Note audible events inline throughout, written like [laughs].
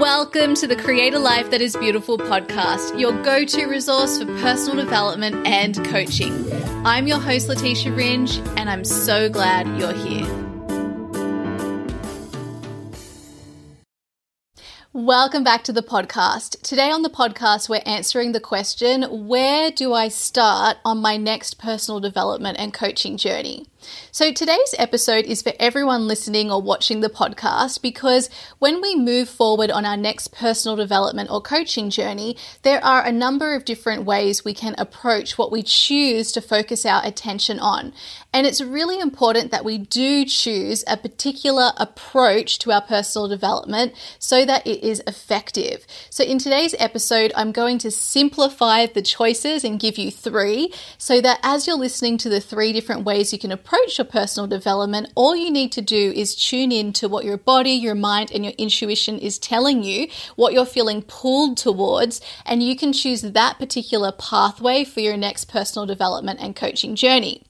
Welcome to the Create a Life That Is Beautiful podcast, your go to resource for personal development and coaching. I'm your host, Leticia Ringe, and I'm so glad you're here. Welcome back to the podcast. Today on the podcast, we're answering the question Where do I start on my next personal development and coaching journey? So, today's episode is for everyone listening or watching the podcast because when we move forward on our next personal development or coaching journey, there are a number of different ways we can approach what we choose to focus our attention on. And it's really important that we do choose a particular approach to our personal development so that it is effective. So, in today's episode, I'm going to simplify the choices and give you three so that as you're listening to the three different ways you can approach approach your personal development, all you need to do is tune in to what your body, your mind, and your intuition is telling you, what you're feeling pulled towards, and you can choose that particular pathway for your next personal development and coaching journey.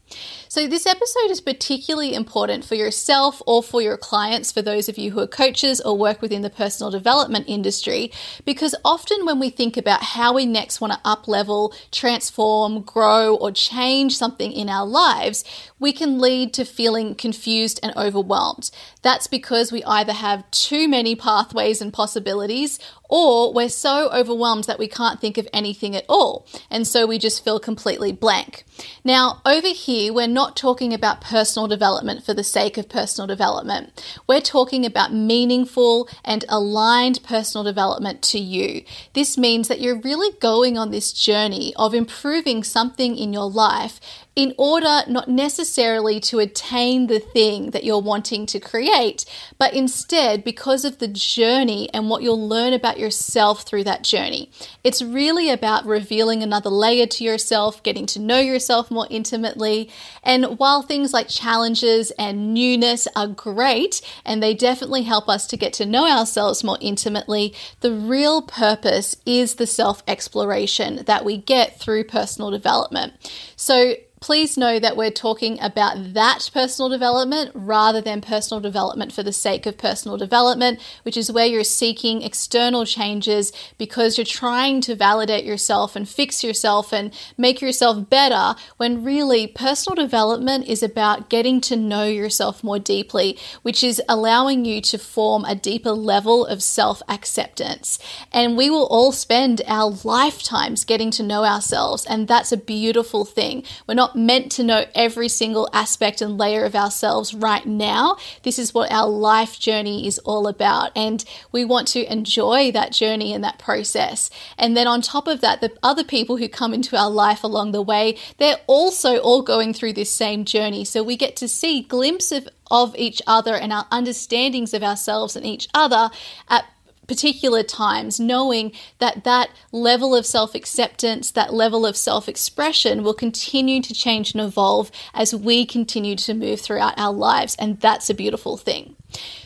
So, this episode is particularly important for yourself or for your clients, for those of you who are coaches or work within the personal development industry, because often when we think about how we next want to up level, transform, grow, or change something in our lives, we can lead to feeling confused and overwhelmed. That's because we either have too many pathways and possibilities, or we're so overwhelmed that we can't think of anything at all. And so we just feel completely blank. Now, over here, we're not talking about personal development for the sake of personal development. We're talking about meaningful and aligned personal development to you. This means that you're really going on this journey of improving something in your life in order not necessarily to attain the thing that you're wanting to create, but instead because of the journey and what you'll learn about yourself through that journey. It's really about revealing another layer to yourself, getting to know yourself more intimately. And while things like challenges and newness are great, and they definitely help us to get to know ourselves more intimately, the real purpose is the self exploration that we get through personal development. So, please know that we're talking about that personal development rather than personal development for the sake of personal development, which is where you're seeking external changes because you're trying to validate yourself and fix yourself and make yourself better, when really personal development is about getting to know yourself more deeply, which is allowing you to form a deeper level of self acceptance. And we will all spend our lifetimes getting to know ourselves, and that's a beautiful thing. We're not not meant to know every single aspect and layer of ourselves right now. This is what our life journey is all about. And we want to enjoy that journey and that process. And then on top of that, the other people who come into our life along the way, they're also all going through this same journey. So we get to see glimpses of, of each other and our understandings of ourselves and each other at particular times, knowing that that level of self acceptance, that level of self expression will continue to change and evolve as we continue to move throughout our lives. And that's a beautiful thing.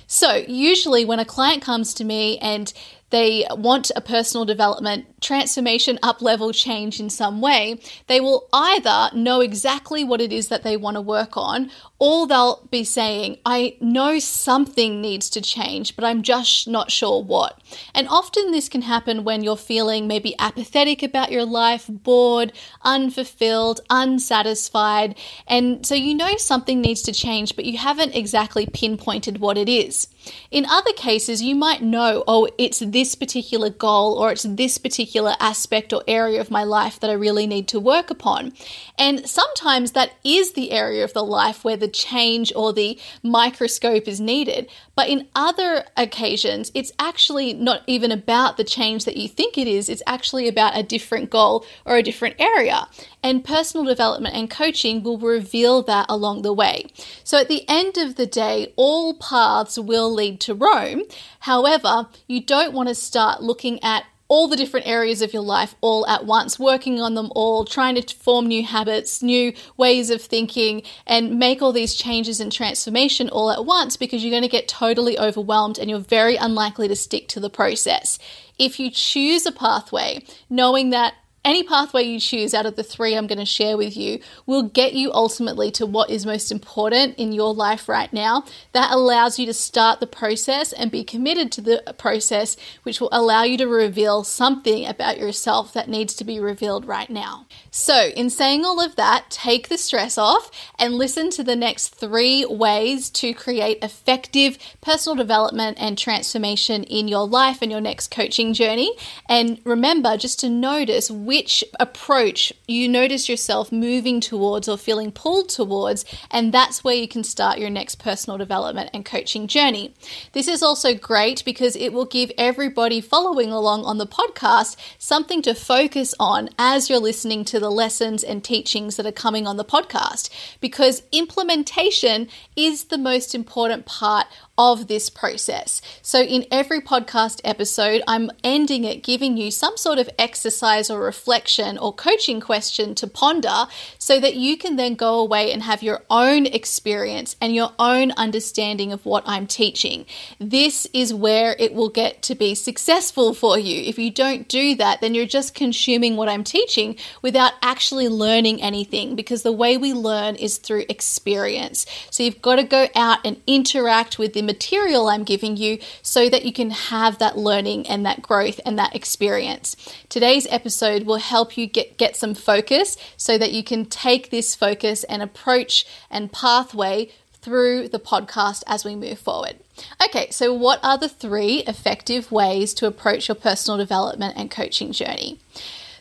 So, usually, when a client comes to me and they want a personal development transformation, up level change in some way, they will either know exactly what it is that they want to work on, or they'll be saying, I know something needs to change, but I'm just not sure what. And often this can happen when you're feeling maybe apathetic about your life, bored, unfulfilled, unsatisfied. And so you know something needs to change, but you haven't exactly pinpointed what it is. In other cases, you might know, oh, it's this particular goal or it's this particular aspect or area of my life that I really need to work upon. And sometimes that is the area of the life where the change or the microscope is needed. But in other occasions, it's actually not even about the change that you think it is, it's actually about a different goal or a different area. And personal development and coaching will reveal that along the way. So at the end of the day, all paths will lead to Rome. However, you don't want to start looking at all the different areas of your life all at once, working on them all, trying to form new habits, new ways of thinking, and make all these changes and transformation all at once because you're going to get totally overwhelmed and you're very unlikely to stick to the process. If you choose a pathway, knowing that any pathway you choose out of the three I'm going to share with you will get you ultimately to what is most important in your life right now. That allows you to start the process and be committed to the process, which will allow you to reveal something about yourself that needs to be revealed right now. So, in saying all of that, take the stress off and listen to the next three ways to create effective personal development and transformation in your life and your next coaching journey. And remember just to notice which approach you notice yourself moving towards or feeling pulled towards, and that's where you can start your next personal development and coaching journey. This is also great because it will give everybody following along on the podcast something to focus on as you're listening to the lessons and teachings that are coming on the podcast because implementation is the most important part of this process. So, in every podcast episode, I'm ending it giving you some sort of exercise or reflection or coaching question to ponder so that you can then go away and have your own experience and your own understanding of what I'm teaching. This is where it will get to be successful for you. If you don't do that, then you're just consuming what I'm teaching without actually learning anything because the way we learn is through experience. So, you've got to go out and interact with the material I'm giving you so that you can have that learning and that growth and that experience. Today's episode will help you get, get some focus so that you can take this focus and approach and pathway through the podcast as we move forward. Okay, so what are the three effective ways to approach your personal development and coaching journey?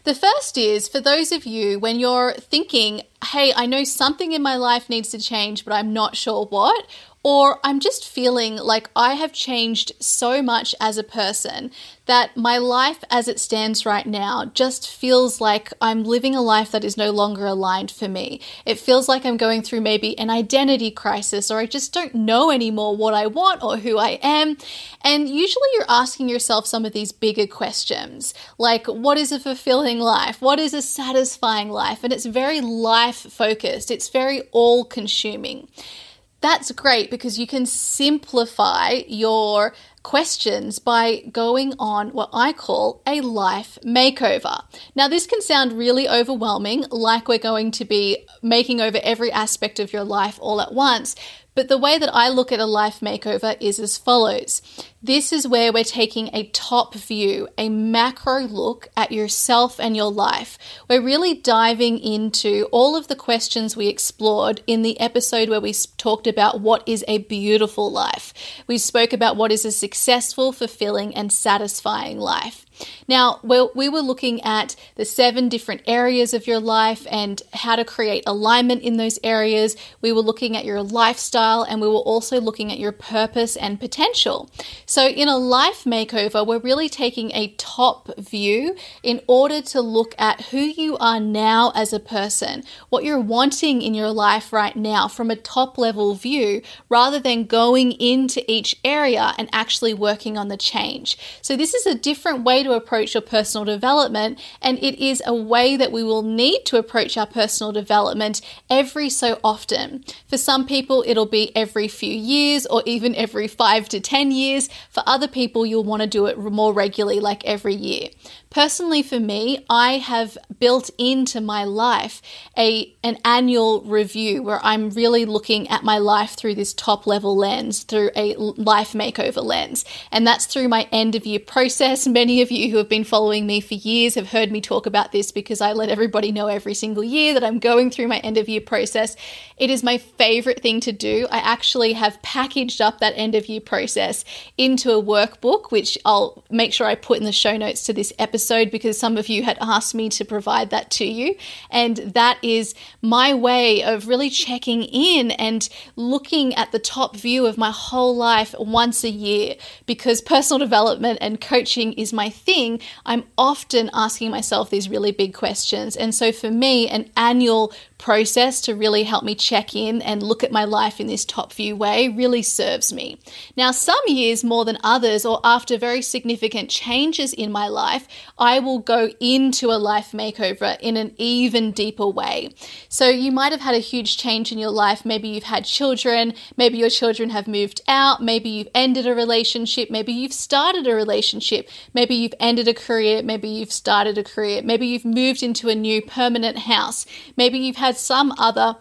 The first is for those of you when you're thinking, hey, I know something in my life needs to change, but I'm not sure what, or I'm just feeling like I have changed so much as a person that my life as it stands right now just feels like I'm living a life that is no longer aligned for me. It feels like I'm going through maybe an identity crisis, or I just don't know anymore what I want or who I am. And usually you're asking yourself some of these bigger questions like, what is a fulfilling life? What is a satisfying life? And it's very life focused, it's very all consuming that's great because you can simplify your questions by going on what I call a life makeover. Now, this can sound really overwhelming, like we're going to be making over every aspect of your life all at once, but the way that I look at a life makeover is as follows. This is where we're taking a top view, a macro look at yourself and your life. We're really diving into all of the questions we explored in the episode where we talked about what is a beautiful life. We spoke about what is a successful, fulfilling, and satisfying life. Now, we were looking at the seven different areas of your life and how to create alignment in those areas. We were looking at your lifestyle and we were also looking at your purpose and potential. So, in a life makeover, we're really taking a top view in order to look at who you are now as a person, what you're wanting in your life right now from a top level view, rather than going into each area and actually working on the change. So, this is a different way to approach your personal development, and it is a way that we will need to approach our personal development every so often. For some people, it'll be every few years or even every five to 10 years. For other people, you'll want to do it more regularly, like every year. Personally, for me, I have built into my life a an annual review where I'm really looking at my life through this top level lens, through a life makeover lens, and that's through my end of year process. Many of you who have been following me for years have heard me talk about this because I let everybody know every single year that I'm going through my end of year process. It is my favorite thing to do. I actually have packaged up that end of year process into a workbook, which I'll make sure I put in the show notes to this episode episode because some of you had asked me to provide that to you. And that is my way of really checking in and looking at the top view of my whole life once a year. Because personal development and coaching is my thing, I'm often asking myself these really big questions. And so for me, an annual process to really help me check in and look at my life in this top view way really serves me. Now, some years more than others, or after very significant changes in my life, I will go into a life makeover in an even deeper way. So, you might have had a huge change in your life. Maybe you've had children, maybe your children have moved out, maybe you've ended a relationship, maybe you've started a relationship, maybe you've ended a career, maybe you've started a career, maybe you've moved into a new permanent house, maybe you've had some other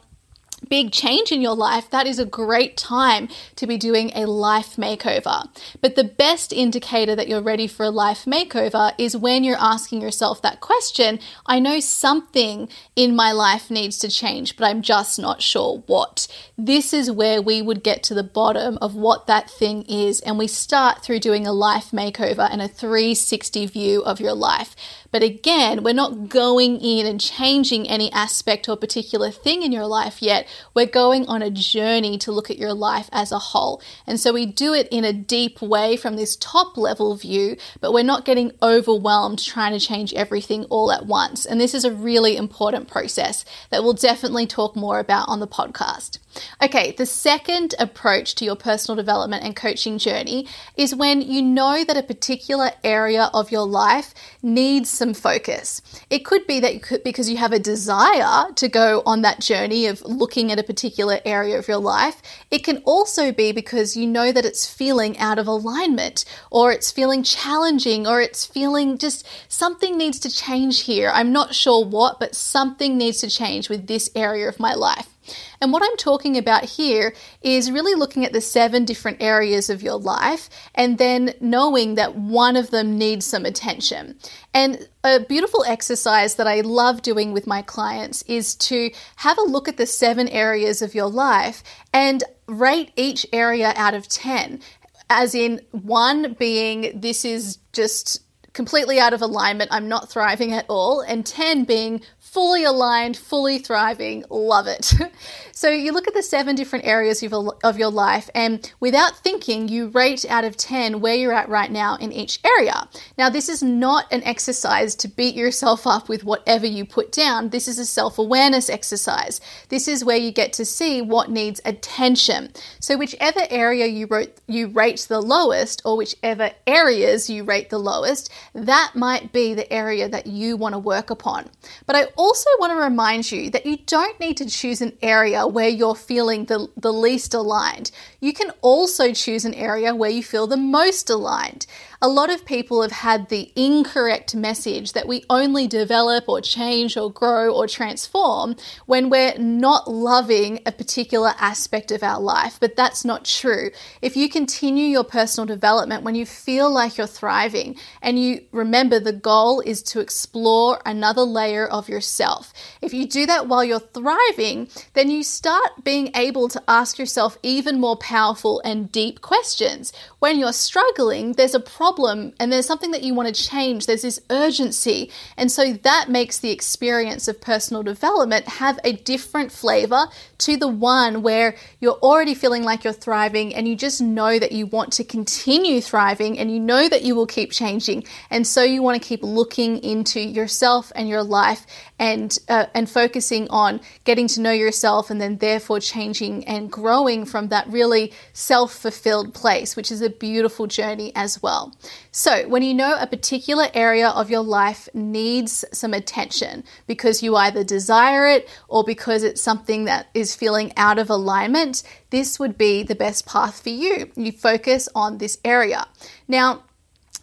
big change in your life, that is a great time to be doing a life makeover. But the best indicator that you're ready for a life makeover is when you're asking yourself that question I know something in my life needs to change, but I'm just not sure what. This is where we would get to the bottom of what that thing is, and we start through doing a life makeover and a 360 view of your life. But again, we're not going in and changing any aspect or particular thing in your life yet. We're going on a journey to look at your life as a whole. And so we do it in a deep way from this top level view, but we're not getting overwhelmed trying to change everything all at once. And this is a really important process that we'll definitely talk more about on the podcast. Okay, the second approach to your personal development and coaching journey is when you know that a particular area of your life needs some focus. It could be that you could, because you have a desire to go on that journey of looking at a particular area of your life. It can also be because you know that it's feeling out of alignment or it's feeling challenging or it's feeling just something needs to change here. I'm not sure what, but something needs to change with this area of my life. And what I'm talking about here is really looking at the seven different areas of your life and then knowing that one of them needs some attention. And a beautiful exercise that I love doing with my clients is to have a look at the seven areas of your life and rate each area out of 10. As in, one being this is just completely out of alignment, I'm not thriving at all, and 10 being fully aligned, fully thriving, love it. [laughs] so you look at the seven different areas of your life, and without thinking, you rate out of 10 where you're at right now in each area. Now, this is not an exercise to beat yourself up with whatever you put down. This is a self awareness exercise. This is where you get to see what needs attention. So, whichever area you, wrote, you rate the lowest, or whichever areas you rate the lowest, that might be the area that you want to work upon. But I also want to remind you that you don't need to choose an area where you're feeling the, the least aligned. You can also choose an area where you feel the most aligned a lot of people have had the incorrect message that we only develop or change or grow or transform when we're not loving a particular aspect of our life. But that's not true. If you continue your personal development when you feel like you're thriving and you remember the goal is to explore another layer of yourself, if you do that while you're thriving, then you start being able to ask yourself even more powerful and deep questions. When you're struggling, there's a problem and there's something that you want to change, there's this urgency. And so that makes the experience of personal development have a different flavor to the one where you're already feeling like you're thriving and you just know that you want to continue thriving and you know that you will keep changing. And so you want to keep looking into yourself and your life and uh, and focusing on getting to know yourself and then therefore changing and growing from that really self-fulfilled place which is a beautiful journey as well. So when you know a particular area of your life needs some attention because you either desire it or because it's something that is feeling out of alignment this would be the best path for you. You focus on this area. Now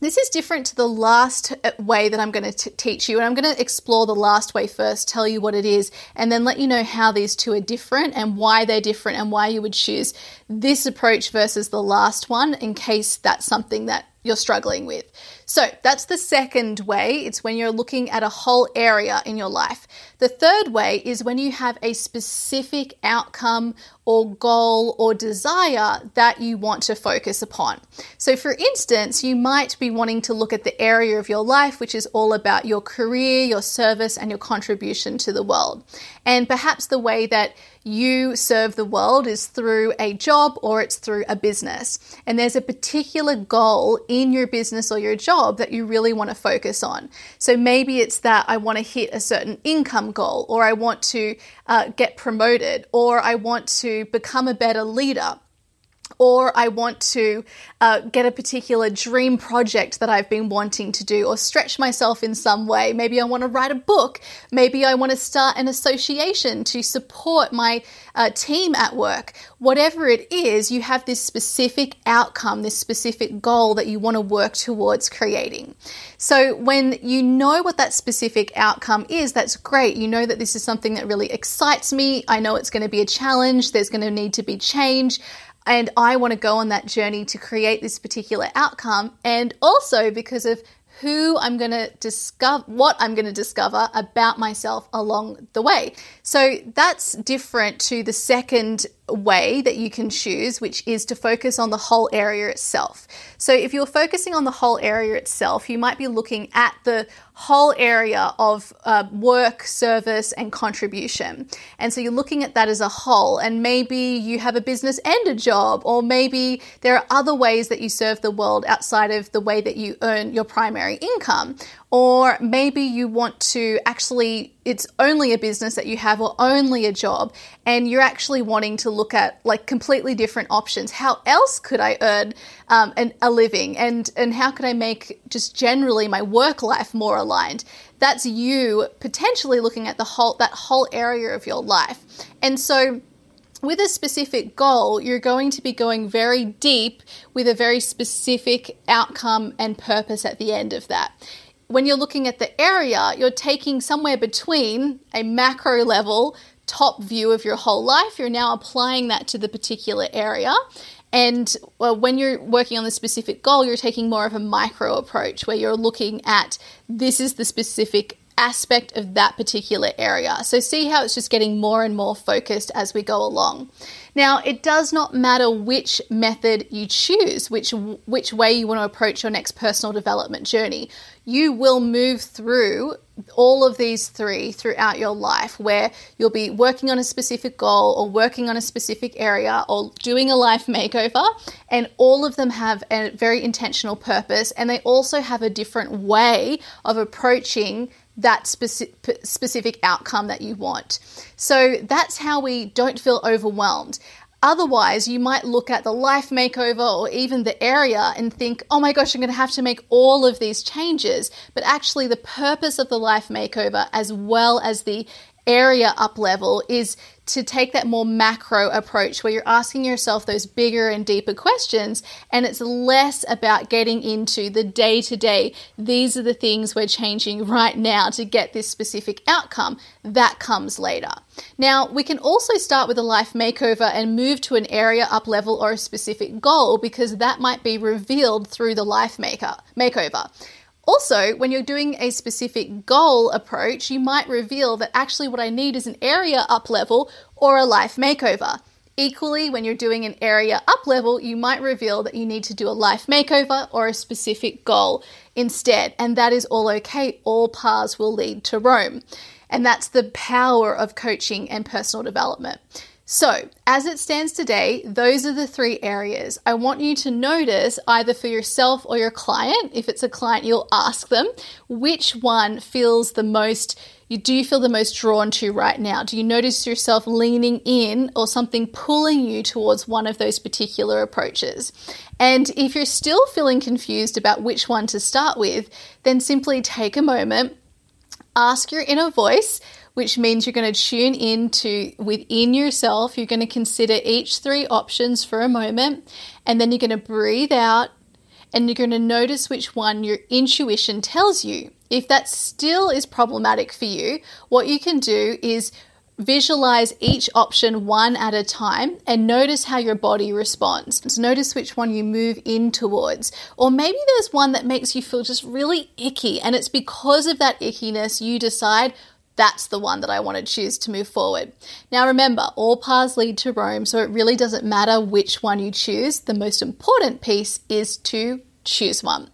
this is different to the last uh, way that I'm going to teach you, and I'm going to explore the last way first, tell you what it is, and then let you know how these two are different and why they're different and why you would choose this approach versus the last one in case that's something that you're struggling with. So that's the second way. It's when you're looking at a whole area in your life. The third way is when you have a specific outcome or goal or desire that you want to focus upon. So, for instance, you might be wanting to look at the area of your life which is all about your career, your service, and your contribution to the world. And perhaps the way that you serve the world is through a job or it's through a business. And there's a particular goal in your business or your job that you really want to focus on. So maybe it's that I want to hit a certain income goal, or I want to uh, get promoted, or I want to become a better leader or I want to uh, get a particular dream project that I've been wanting to do, or stretch myself in some way. Maybe I want to write a book. Maybe I want to start an association to support my uh, team at work. Whatever it is, you have this specific outcome, this specific goal that you want to work towards creating. So, when you know what that specific outcome is, that's great. You know that this is something that really excites me. I know it's going to be a challenge, there's going to need to be change and I want to go on that journey to create this particular outcome. And also because of who I'm going to discover, what I'm going to discover about myself along the way. So that's different to the second way that you can choose, which is to focus on the whole area itself. So if you're focusing on the whole area itself, you might be looking at the whole area of uh, work, service, and contribution. And so you're looking at that as a whole, and maybe you have a business and a job, or maybe there are other ways that you serve the world outside of the way that you earn your primary income. Or maybe you want to actually, it's only a business that you have or only a job, and you're actually wanting to look at like completely different options. How else could I earn um, an, a living? And, and how could I make just generally my work life more aligned? That's you potentially looking at the whole, that whole area of your life. And so, with a specific goal, you're going to be going very deep with a very specific outcome and purpose at the end of that when you're looking at the area, you're taking somewhere between a macro level top view of your whole life. You're now applying that to the particular area. And well, when you're working on the specific goal, you're taking more of a micro approach where you're looking at this is the specific aspect of that particular area. So see how it's just getting more and more focused as we go along. Now, it does not matter which method you choose, which which way you want to approach your next personal development journey. You will move through all of these three throughout your life where you'll be working on a specific goal or working on a specific area or doing a life makeover and all of them have a very intentional purpose and they also have a different way of approaching that specific, specific outcome that you want. So that's how we don't feel overwhelmed. Otherwise, you might look at the life makeover or even the area and think, oh my gosh, I'm going to have to make all of these changes. But actually, the purpose of the life makeover, as well as the area up level, is to take that more macro approach where you're asking yourself those bigger and deeper questions and it's less about getting into the day to day. These are the things we're changing right now to get this specific outcome. That comes later. Now, we can also start with a life makeover and move to an area up level or a specific goal because that might be revealed through the life maker makeover. Also, when you're doing a specific goal approach, you might reveal that actually what I need is an area up level or a life makeover. Equally, when you're doing an area up level, you might reveal that you need to do a life makeover or a specific goal instead. And that is all okay. All paths will lead to Rome. And that's the power of coaching and personal development. So, as it stands today, those are the three areas. I want you to notice either for yourself or your client, if it's a client, you'll ask them which one feels the most, you do feel the most drawn to right now. Do you notice yourself leaning in or something pulling you towards one of those particular approaches? And if you're still feeling confused about which one to start with, then simply take a moment, ask your inner voice which means you're going to tune into within yourself. You're going to consider each three options for a moment, and then you're going to breathe out and you're going to notice which one your intuition tells you. If that still is problematic for you, what you can do is visualize each option one at a time and notice how your body responds. Notice which one you move in towards. Or maybe there's one that makes you feel just really icky, and it's because of that ickiness you decide that's the one that I want to choose to move forward. Now, remember, all paths lead to Rome, so it really doesn't matter which one you choose. The most important piece is to choose one.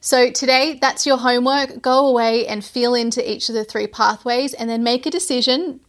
So, today, that's your homework. Go away and feel into each of the three pathways and then make a decision.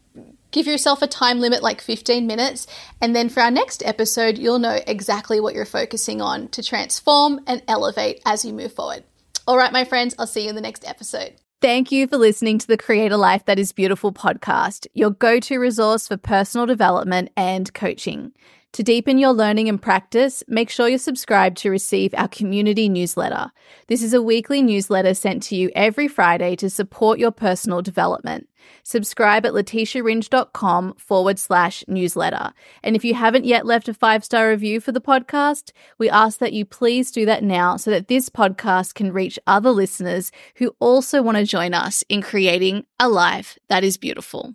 Give yourself a time limit like 15 minutes, and then for our next episode, you'll know exactly what you're focusing on to transform and elevate as you move forward. All right, my friends, I'll see you in the next episode. Thank you for listening to the Create a Life That Is Beautiful podcast, your go to resource for personal development and coaching. To deepen your learning and practice, make sure you're subscribed to receive our community newsletter. This is a weekly newsletter sent to you every Friday to support your personal development. Subscribe at leticiaringe.com forward slash newsletter. And if you haven't yet left a five star review for the podcast, we ask that you please do that now so that this podcast can reach other listeners who also want to join us in creating a life that is beautiful.